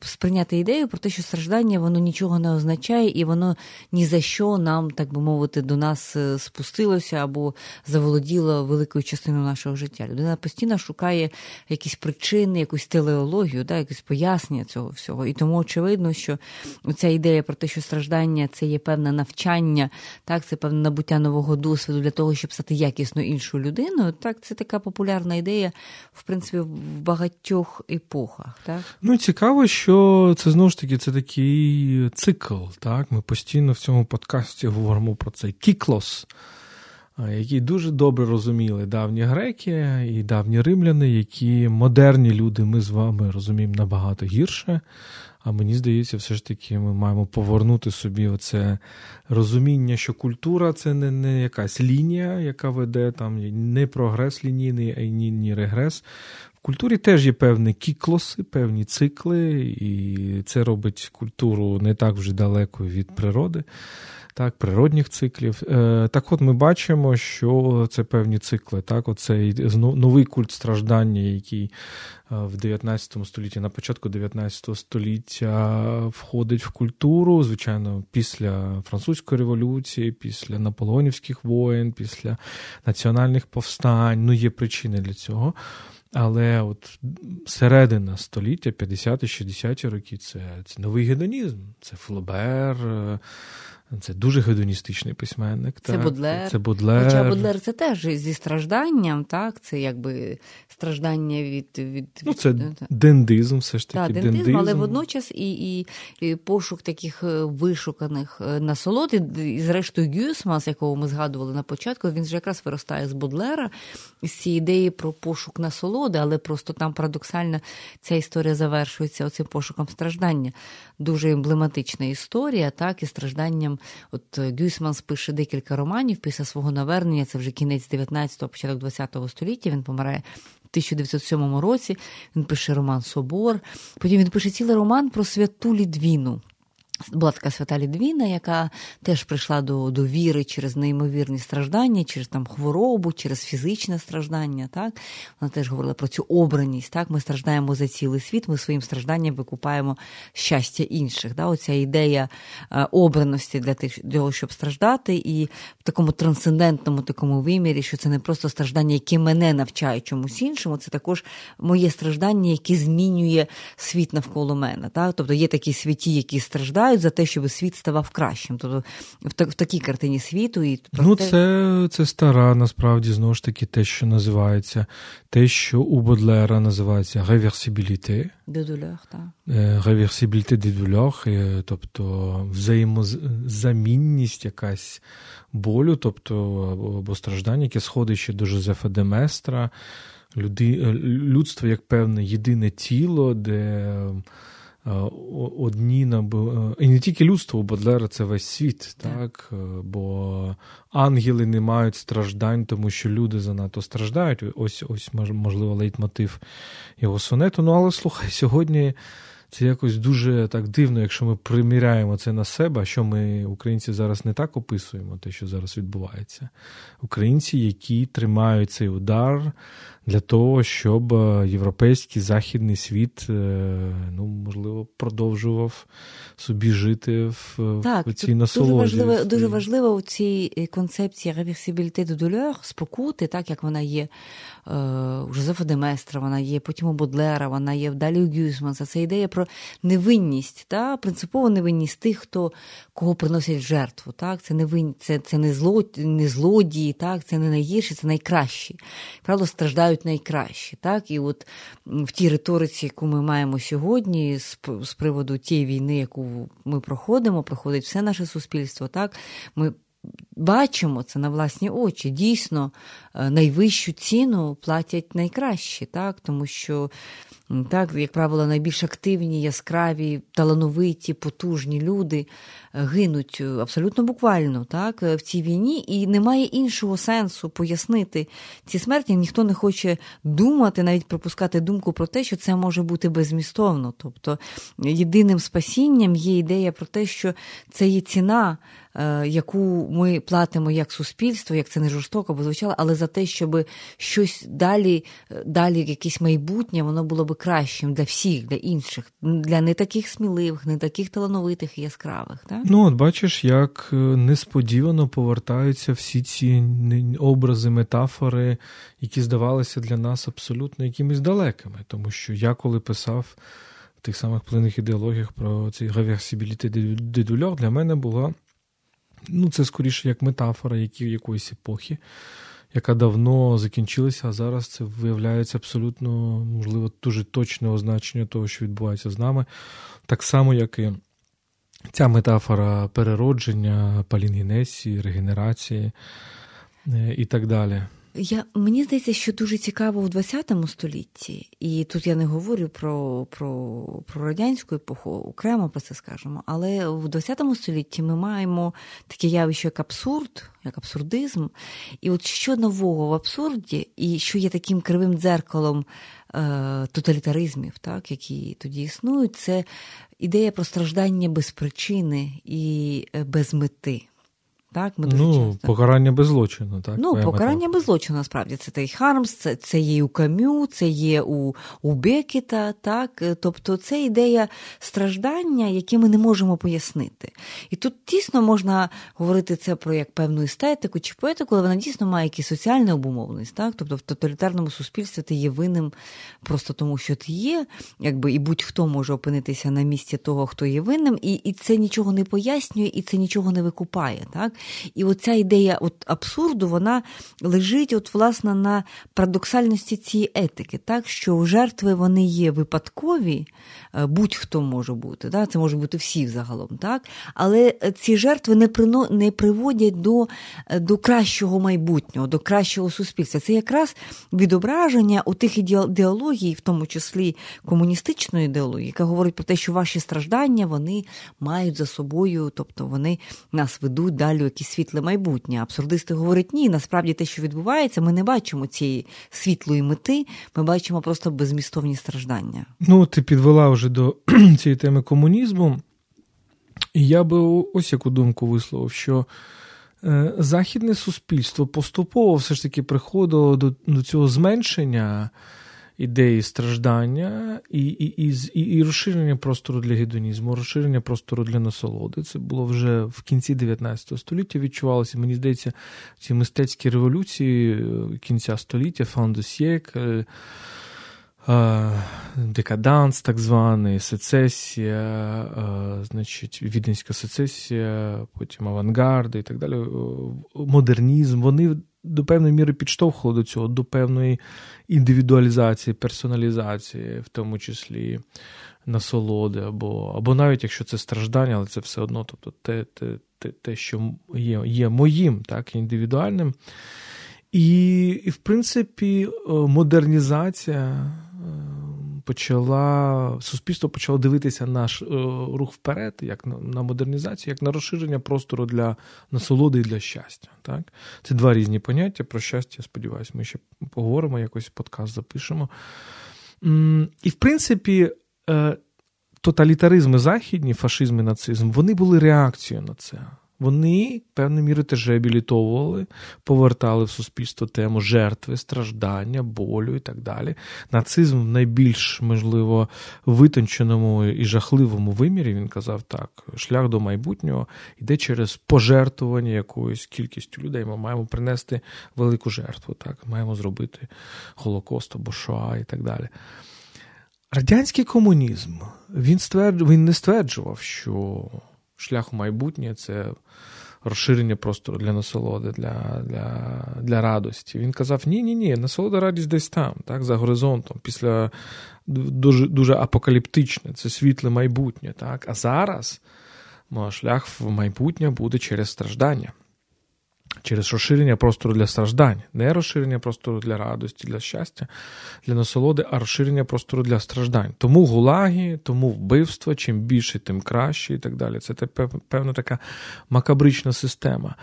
сприйняти ідею про те, що страждання воно нічого не означає, і воно ні за що нам, так би мовити, до нас е, спустилося або заволоділо великою частиною нашого життя. Людина постійно шукає якісь причини, якусь телеологію, да, якесь пояснення цього всього. І тому очевидно, що ця ідея про те, що страждання це є певне навчання, так, це певне набуття нового досвіду для того, щоб стати якісно іншою людиною. Так, це така популярна ідея, в принципі, в багатьох епохах. Так? Ну, цікаво, що це знову ж таки це такий цикл. Так? Ми постійно в цьому подкасті говоримо про цей кіклос, який дуже добре розуміли давні греки і давні римляни, які модерні люди, ми з вами розуміємо набагато гірше. А мені здається, все ж таки ми маємо повернути собі оце розуміння, що культура це не не якась лінія, яка веде там не прогрес лінійний, а й ні, ні регрес культурі теж є певні кіклоси, певні цикли, і це робить культуру не так вже далеко від природи, так, природних циклів. Е, так от ми бачимо, що це певні цикли. Так, Оцей новий культ страждання, який е, в 19 столітті, на початку 19 століття входить в культуру, звичайно, після французької революції, після наполеонівських воєн, після національних повстань. Ну, є причини для цього. Але от середина століття, 50-60 роки, це це новий гедонізм, це Флобер, це дуже гедоністичний письменник. Це так? Бодлер. Це Бодлер. Хоча Бодлер це теж зі стражданням, так? Це якби страждання від. від, Ну, Це дендизм, все ж таки. Так, дендизм, але водночас і, і і, пошук таких е, вишуканих е, насолод. І, зрештою, Гюсмас, якого ми згадували на початку, він ж якраз виростає з Бодлера, з цієї ідеї про пошук насолоди, але просто там парадоксально ця історія завершується оцим пошуком страждання. Дуже емблематична історія, так, і стражданням. От Гюйсманс Гюсманс пише декілька романів після свого навернення, це вже кінець 19-го, початок 20-го століття. Він помирає. в 1907 році він пише роман Собор. Потім він пише цілий роман про святу Лідвіну. Була така свята Лідвіна, яка теж прийшла до до віри через неймовірні страждання, через там хворобу, через фізичне страждання. Так? Вона теж говорила про цю обраність. Так? Ми страждаємо за цілий світ, ми своїм стражданням викупаємо щастя інших. Так? Оця ідея е, обраності для тих, для того, щоб страждати, і в такому трансцендентному такому вимірі, що це не просто страждання, яке мене навчає чомусь іншому, це також моє страждання, яке змінює світ навколо мене. Так? Тобто є такі святі, які страждають страждають за те, щоб світ ставав кращим. Тобто в, в такій картині світу і ну це, це стара, насправді знову ж таки те, що називається те, що у Бодлера називається реверсибіліте. Де дулер, так. Реверсибіліте де дулер, тобто взаємозамінність якась болю, тобто або страждання, яке сходить ще до Жозефа Деместра, люди, людство як певне єдине тіло, де одні і не тільки людство Бодлера, це весь світ, так? Бо ангели не мають страждань, тому що люди занадто страждають. Ось ось можливо лейтмотив його сонету. Ну але слухай, сьогодні. Це якось дуже так дивно, якщо ми приміряємо це на себе, що ми, українці, зараз не так описуємо те, що зараз відбувається. Українці, які тримають цей удар для того, щоб е, європейський західний світ, е, ну можливо, продовжував собі жити в, так, в цій насолоді. Дуже важливо, дуже важливо у цій е, концепції реверсибіліте до дольор, спокути, так як вона є у Жозефа Деместра, вона є потім у Бодлера, вона є Далі Гюсманса. Це ідея про невинність, та, принципову невинність тих, хто кого приносять жертву. Так? Це не це, це не, зло... не злодії, так? це не найгірші, це найкращі. Правда, страждають найкращі. Так? І от в тій риториці, яку ми маємо сьогодні, з, з приводу тієї війни, яку ми проходимо, проходить все наше суспільство. так? Ми Бачимо це на власні очі. Дійсно, е, найвищу ціну платять найкращі, так? тому що так, як правило, найбільш активні, яскраві, талановиті, потужні люди е, гинуть е, абсолютно буквально так, в цій війні, і немає іншого сенсу пояснити ці смерті. Ніхто не хоче думати, навіть пропускати думку про те, що це може бути безмістовно. Тобто єдиним спасінням є ідея про те, що це є ціна. Яку ми платимо як суспільство, як це не жорстоко бо звучало, але за те, щоб щось далі, далі якесь майбутнє, воно було би кращим для всіх, для інших, для не таких сміливих, не таких талановитих і яскравих. Так? Ну, от бачиш, як е, несподівано повертаються всі ці образи, метафори, які здавалися для нас абсолютно якимись далекими. Тому що я коли писав тих самих плинних ідеологіях про цей реверсибіліте де дульор, для мене була. Ну, це скоріше як метафора які, якоїсь епохи яка давно закінчилася, а зараз це виявляється абсолютно, можливо, дуже точне означення того, що відбувається з нами. Так само, як і ця метафора переродження, палінгенесії, регенерації е, і так далі. Я, Мені здається, що дуже цікаво в ХХ столітті, і тут я не говорю про про, про радянську епоху, окремо про це скажемо, але в ХХ столітті ми маємо таке явище, як абсурд, як абсурдизм. І от що нового в абсурді, і що є таким кривим дзеркалом е, тоталітаризмів, так, які тоді існують, це ідея про страждання без причини і е, без мети. Так, ми дуже Ну, часто. покарання без злочину, так? Ну, покарання мета. без злочину, насправді. Це той Хармс, це це є у Камю, це є у у Бекета, так? Тобто це ідея страждання, яке ми не можемо пояснити. І тут тісно можна говорити це про як певну естетику чи поетику, але вона дійсно має якийсь соціальну обумовленість. Так? Тобто в тоталітарному суспільстві ти є винним просто тому, що ти є, якби і будь-хто може опинитися на місці того, хто є винним, і і це нічого не пояснює, і це нічого не викупає. Так? І оця ідея от абсурду, вона лежить от, власне, на парадоксальності цієї етики, так, що жертви вони є випадкові, е, будь-хто може бути, так, це може бути всі загалом, так, але ці жертви не прино, не приводять до, е, до кращого майбутнього, до кращого суспільства. Це якраз відображення у тих ідеологій, в тому числі комуністичної ідеології, яка говорить про те, що ваші страждання вони мають за собою, тобто вони нас ведуть далі якесь світле майбутнє. Абсурдисти говорять, ні, насправді те, що відбувається, ми не бачимо цієї світлої мети, ми бачимо просто безмістовні страждання. Ну, ти підвела вже до цієї теми комунізму, і я би ось яку думку висловив, що. Е, західне суспільство поступово все ж таки приходило до до цього зменшення ідеї страждання і і, і, і, розширення простору для гедонізму, розширення простору для насолоди. Це було вже в кінці 19 століття. Відчувалося, мені здається, ці мистецькі революції е, кінця століття, фандосьєк, декаданс, так званий, сецесія, значить, віденська сецесія, потім авангарди і так далі, модернізм. Вони до певної міри підштовхувало до цього, до певної індивідуалізації, персоналізації, в тому числі насолоди, або або навіть якщо це страждання, але це все одно, тобто те, те, те, те що є є моїм, так, індивідуальним. І, і в принципі, модернізація почала суспільство почало дивитися наш рух вперед, як на, на модернізацію, як на розширення простору для насолоди і для щастя. Так? Це два різні поняття. Про щастя, сподіваюся, ми ще поговоримо, якось подкаст запишемо. І, в принципі, е, тоталітаризми західні, фашизм і нацизм, вони були реакцією на це вони певною мірою теж реабілітовували, повертали в суспільство тему жертви, страждання, болю і так далі. Нацизм в найбільш, можливо, витонченому і жахливому вимірі він казав так: шлях до майбутнього йде через пожертвування якоюсь кількістю людей. Ми маємо принести велику жертву, так, маємо зробити Холокост або Шоа і так далі. Радянський комунізм він стверд... він не стверджував, що шлях у майбутнє це розширення простору для насолоди, для для, для радості. Він казав: ні-ні, ні, насолода радість десь там, так, за горизонтом, після дуже дуже апокаліптичне, це світле майбутнє. так, А зараз шлях в майбутнє буде через страждання через розширення простору для страждань, не розширення простору для радості, для щастя, для насолоди, а розширення простору для страждань. Тому гулаги, тому вбивства, чим більше, тим краще, і так далі. Це певна така макабрична система.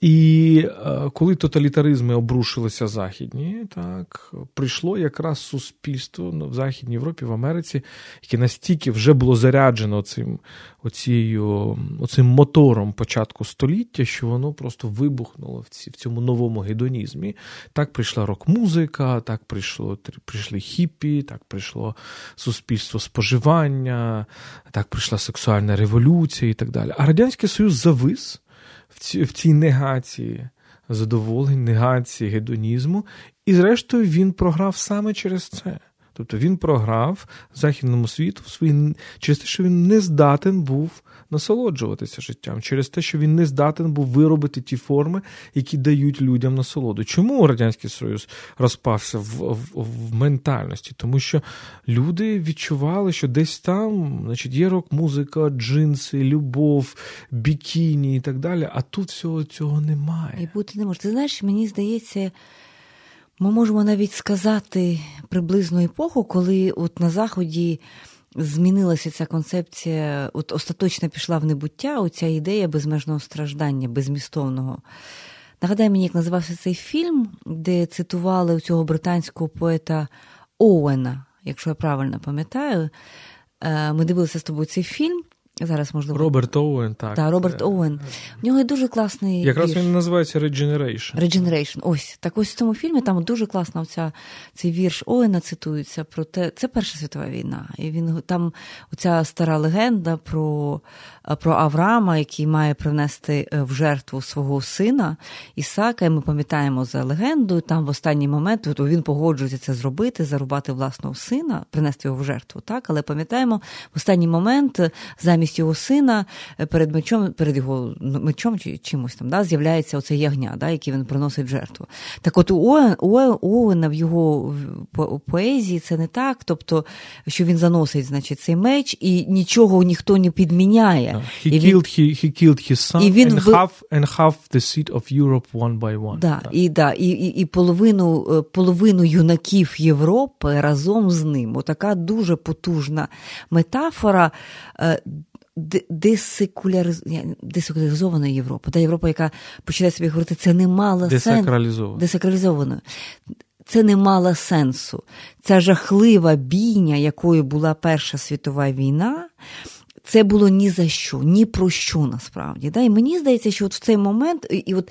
І е, коли тоталітаризми обрушилися західні, так прийшло якраз суспільство ну, в Західній Європі, в Америці, яке настільки вже було заряджено цим оцією, оцим мотором початку століття, що воно просто вибухнуло в ці, в цьому новому гедонізмі. Так прийшла рок-музика, так прийшло прийшли хіпі, так прийшло суспільство споживання, так прийшла сексуальна революція і так далі. А Радянський Союз завис в цій негації задоволень, негації гедонізму, і, зрештою, він програв саме через це. Тобто він програв західному світу свої, через те, що він не здатен був насолоджуватися життям, через те, що він не здатен був виробити ті форми, які дають людям насолоду. Чому Радянський Союз розпався в, в, в ментальності? Тому що люди відчували, що десь там значить, є рок-музика, джинси, любов, бікіні і так далі. А тут всього цього немає. І бути не може. Ти знаєш, мені здається. Ми можемо навіть сказати приблизну епоху, коли от на Заході змінилася ця концепція, от остаточно пішла в небуття, оця ідея безмежного страждання, безмістовного. Нагадай мені, як називався цей фільм, де цитували цього британського поета Оуена, якщо я правильно пам'ятаю. Е, ми дивилися з тобою цей фільм. Зараз можливо. Роберт Оуен, так. Так, Роберт Оуен. У нього є дуже класний. Якраз вірш. він називається Regeneration. Regeneration. Ось. Так ось в цьому фільмі там дуже класно оця, цей вірш Оуена цитується про те. Це Перша світова війна. І він там оця стара легенда про про Авраама, який має принести е, в жертву свого сина Ісака. І ми пам'ятаємо за легендою, там в останній момент він погоджується це зробити, зарубати власного сина, принести його в жертву. Так? Але пам'ятаємо, в останній момент замість його сина е, перед мечом, перед його мечом чи чимось там да, з'являється оце ягня, да, який він приносить жертву. Так от у Оуена в його поезії це не так, тобто, що він заносить значить, цей меч, і нічого ніхто не підміняє. He і killed he, he killed his son і він and, half, and half the seat of Europe one by one. Да, так. І да, і, і, і половину, е, половину юнаків Європи разом з ним. Отака дуже потужна метафора. Десекуляризована Європа. Та Європа, яка починає собі говорити, це не мала сенсу. Десакралізована. Це не мала сенсу. Ця жахлива бійня, якою була Перша світова війна, це було ні за що, ні про що насправді. Да? І мені здається, що от в цей момент, і от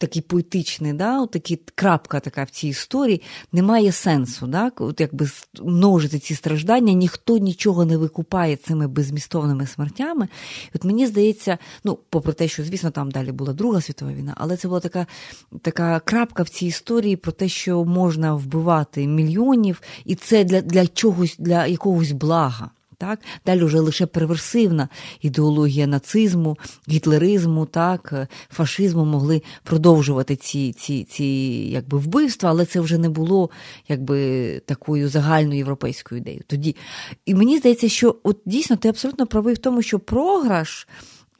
такий поетичний, да, от крапка така в цій історії, немає сенсу. Да? От якби множити ці страждання, ніхто нічого не викупає цими безмістовними смертями. От мені здається, ну, попри те, що, звісно, там далі була Друга світова війна, але це була така така крапка в цій історії про те, що можна вбивати мільйонів, і це для, для чогось, для якогось блага. Так? Далі вже лише перверсивна ідеологія нацизму, гітлеризму, так, фашизму могли продовжувати ці ці, ці якби, вбивства, але це вже не було якби, такою загальною європейською ідеєю. Тоді. І мені здається, що от дійсно ти абсолютно правий в тому, що програш.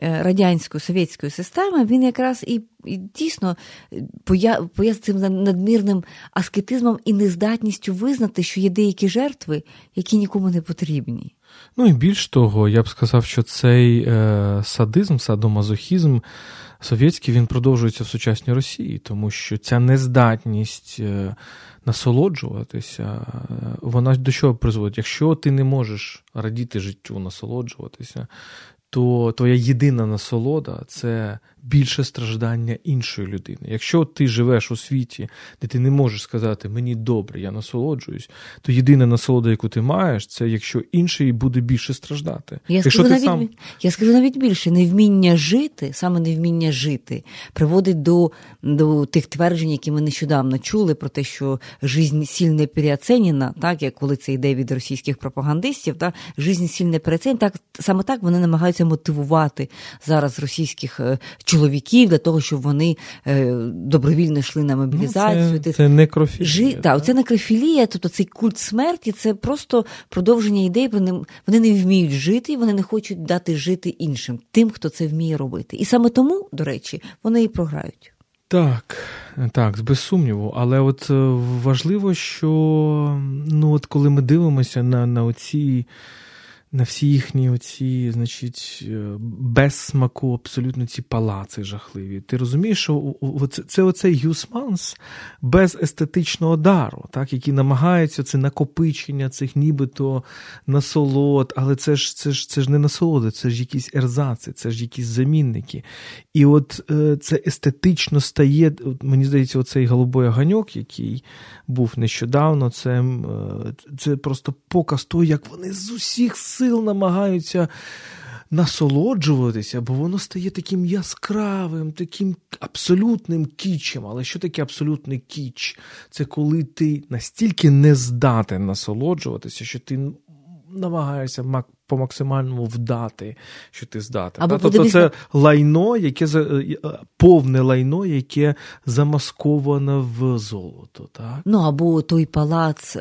Е, радянської совєтської системи, він якраз і і дійсно пояснив цим надмірним аскетизмом і нездатністю визнати, що є деякі жертви, які нікому не потрібні. Ну і більш того, я б сказав, що цей е, садизм, садомазохізм совєтський він продовжується в сучасній Росії, тому що ця нездатність е, насолоджуватися, е, вона до чого призводить? Якщо ти не можеш радіти життю, насолоджуватися, то твоя єдина насолода це більше страждання іншої людини. Якщо ти живеш у світі, де ти не можеш сказати мені добре, я насолоджуюсь, то єдина насолода, яку ти маєш, це якщо інший буде більше страждати. Я якщо скажу ти навіть сам... я скажу навіть більше, невміння жити, саме невміння жити, приводить до до тих тверджень, які ми нещодавно чули, про те, що жизнь сильно переоцінена, так як коли це йде від російських пропагандистів, так, жизнь сильно переоцінена, так саме так вони намагаються мотивувати зараз російських е, чоловіків для того, щоб вони е, добровільно йшли на мобілізацію. Ну, це, це некрофілія. Жи... Так, оця некрофілія, тобто цей культ смерті, це просто продовження ідей. Вони, вони не вміють жити, вони не хочуть дати жити іншим, тим, хто це вміє робити. І саме тому, до речі, вони і програють. Так, так, без сумніву. Але от е, важливо, що ну от коли ми дивимося на на оці на всі їхні оці, значить, е, без смаку абсолютно ці палаци жахливі. Ти розумієш, що це, це оцей Гюсманс без естетичного дару, так, який намагається це накопичення цих нібито насолод, але це ж це ж, це ж не насолоди, це ж якісь ерзаци, це ж якісь замінники. І от е, це естетично стає, мені здається, оцей голубой ганьок, який був нещодавно, це, е, це просто показ того, як вони з усіх сил намагаються насолоджуватися, бо воно стає таким яскравим, таким абсолютним кічем. Але що таке абсолютний кіч? Це коли ти настільки не здатен насолоджуватися, що ти намагаєшся по максимальному вдати, що ти здатен. Або тобто це лайно, яке е, е, повне лайно, яке замасковане в золото. Так? Ну або той палац е,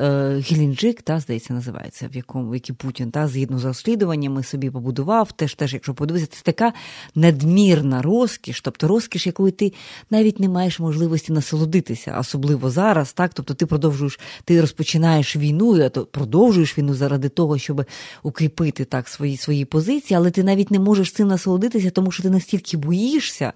Геленджик, та, здається, називається, в якому який Путін та, згідно з розслідуваннями собі побудував. Теж, теж, якщо подивитися, це така надмірна розкіш, тобто розкіш, якою ти навіть не маєш можливості насолодитися, особливо зараз. Так? Тобто ти продовжуєш, ти розпочинаєш війну, а то продовжуєш війну заради того, щоб укріпити захистити так свої свої позиції, але ти навіть не можеш цим насолодитися, тому що ти настільки боїшся,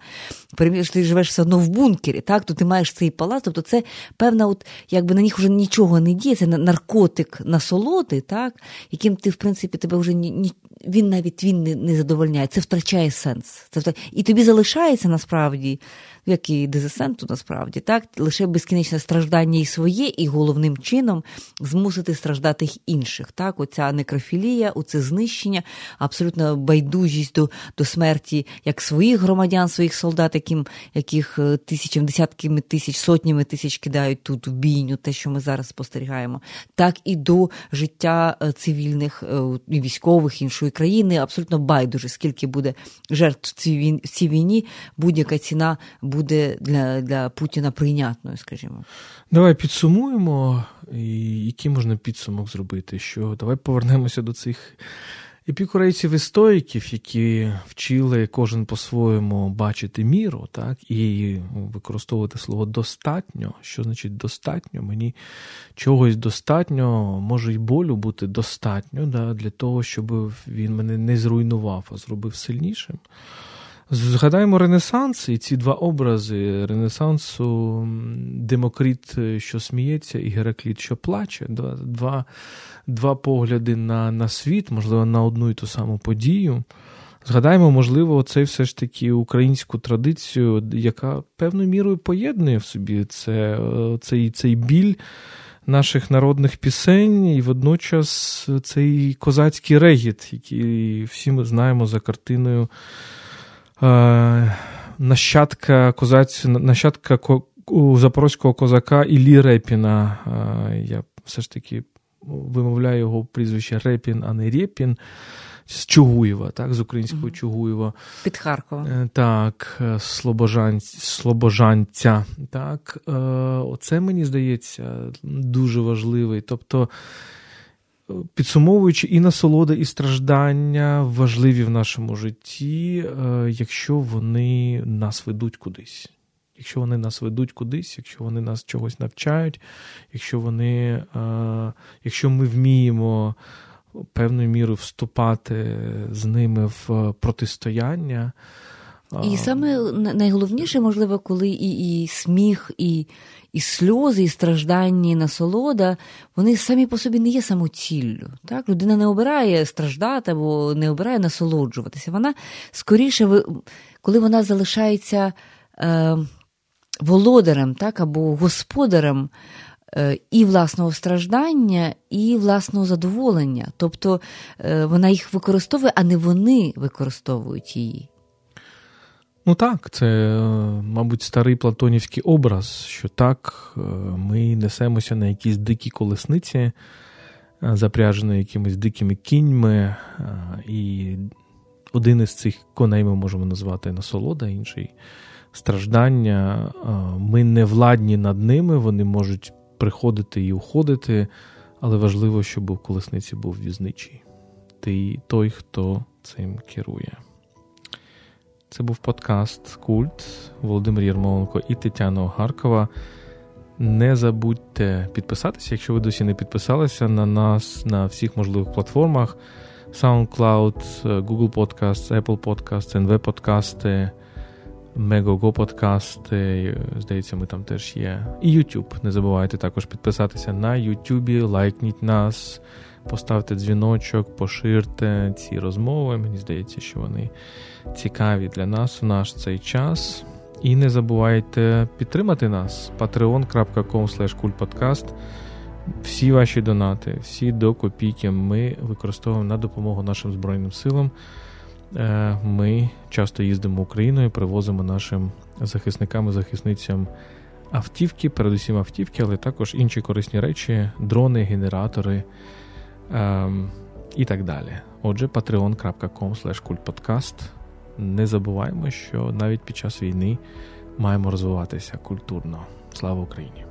що ти живеш все одно в бункері, так, то ти маєш цей палац. Тобто це певна, от, якби на них вже нічого не діє, це наркотик насолоди, так, яким ти, в принципі, тебе вже ні, ні він навіть він не, не задовольняє. Це втрачає сенс. Це втрач... І тобі залишається насправді як і дезесенту, насправді, так лише безкінечне страждання і своє, і головним чином змусити страждати інших. Так, оця некрофілія, оце знищення, абсолютна байдужість до до смерті як своїх громадян, своїх солдат, яким яких е, тисячами, десятками тисяч, сотнями тисяч кидають тут в бійню, те, що ми зараз спостерігаємо, так і до життя е, цивільних е, і військових іншої країни. Абсолютно байдуже, скільки буде жертв в цій війні, будь-яка ціна буде для для Путіна прийнятною, скажімо. Давай підсумуємо, і який можна підсумок зробити. Що Давай повернемося до цих епікурейців і стоїків, які вчили кожен по-своєму бачити міру, так, і використовувати слово достатньо. Що значить достатньо? Мені чогось достатньо, може й болю бути достатньо да, для того, щоб він мене не зруйнував, а зробив сильнішим. Згадаємо Ренесанс і ці два образи Ренесансу, Демокріт, що сміється, і Геракліт, що плаче. Два два, два погляди на на світ, можливо, на одну і ту саму подію. Згадаємо, можливо, цей все ж таки українську традицію, яка певною мірою поєднує в собі це, цей, цей біль наших народних пісень, і водночас цей козацький регіт, який всі ми знаємо за картиною е, нащадка козаць, нащадка у запорозького козака Іллі Репіна. Е, я все ж таки вимовляю його прізвище Репін, а не Рєпін з Чугуєва, так, з українського mm Чугуєва. Під Харкова. Е, так, е, Слобожан... Слобожанця. Так, е, Оце мені здається дуже важливий. Тобто, підсумовуючи і насолода, і страждання важливі в нашому житті, якщо вони нас ведуть кудись. Якщо вони нас ведуть кудись, якщо вони нас чогось навчають, якщо вони, якщо ми вміємо певною мірою вступати з ними в протистояння. І саме найголовніше, можливо, коли і і сміх, і і сльози, і страждання, і насолода, вони самі по собі не є самоціллю. Так? Людина не обирає страждати або не обирає насолоджуватися. Вона скоріше, коли вона залишається е, володарем так, або господарем Е, і власного страждання, і власного задоволення. Тобто е, вона їх використовує, а не вони використовують її. Ну так, це, е, мабуть, старий платонівський образ, що так, ми несемося на якісь дикі колесниці, запряжені якимись дикими кіньми, і один із цих коней ми можемо назвати насолода, інший страждання. Ми не владні над ними, вони можуть приходити і уходити, але важливо, щоб у колесниці був візничий. Ти той, хто цим керує. Це був подкаст Культ Володимир Єрмоленко і Тетяна Огаркова. Не забудьте підписатися, якщо ви досі не підписалися на нас на всіх можливих платформах: SoundCloud, Google Podcasts, Apple Podcasts, NV Подкасти. Megogo подкасти, здається, ми там теж є. І YouTube. Не забувайте також підписатися на YouTube, лайкніть нас, поставте дзвіночок, поширте ці розмови. Мені здається, що вони цікаві для нас в наш цей час. І не забувайте підтримати нас patreon.com. Всі ваші донати, всі до копійки ми використовуємо на допомогу нашим Збройним силам. Е, ми часто їздимо Україною, привозимо нашим захисникам і захисницям автівки, передусім автівки, але також інші корисні речі, дрони, генератори ем, і так далі. Отже, patreon.com. Не забуваємо, що навіть під час війни маємо розвиватися культурно. Слава Україні!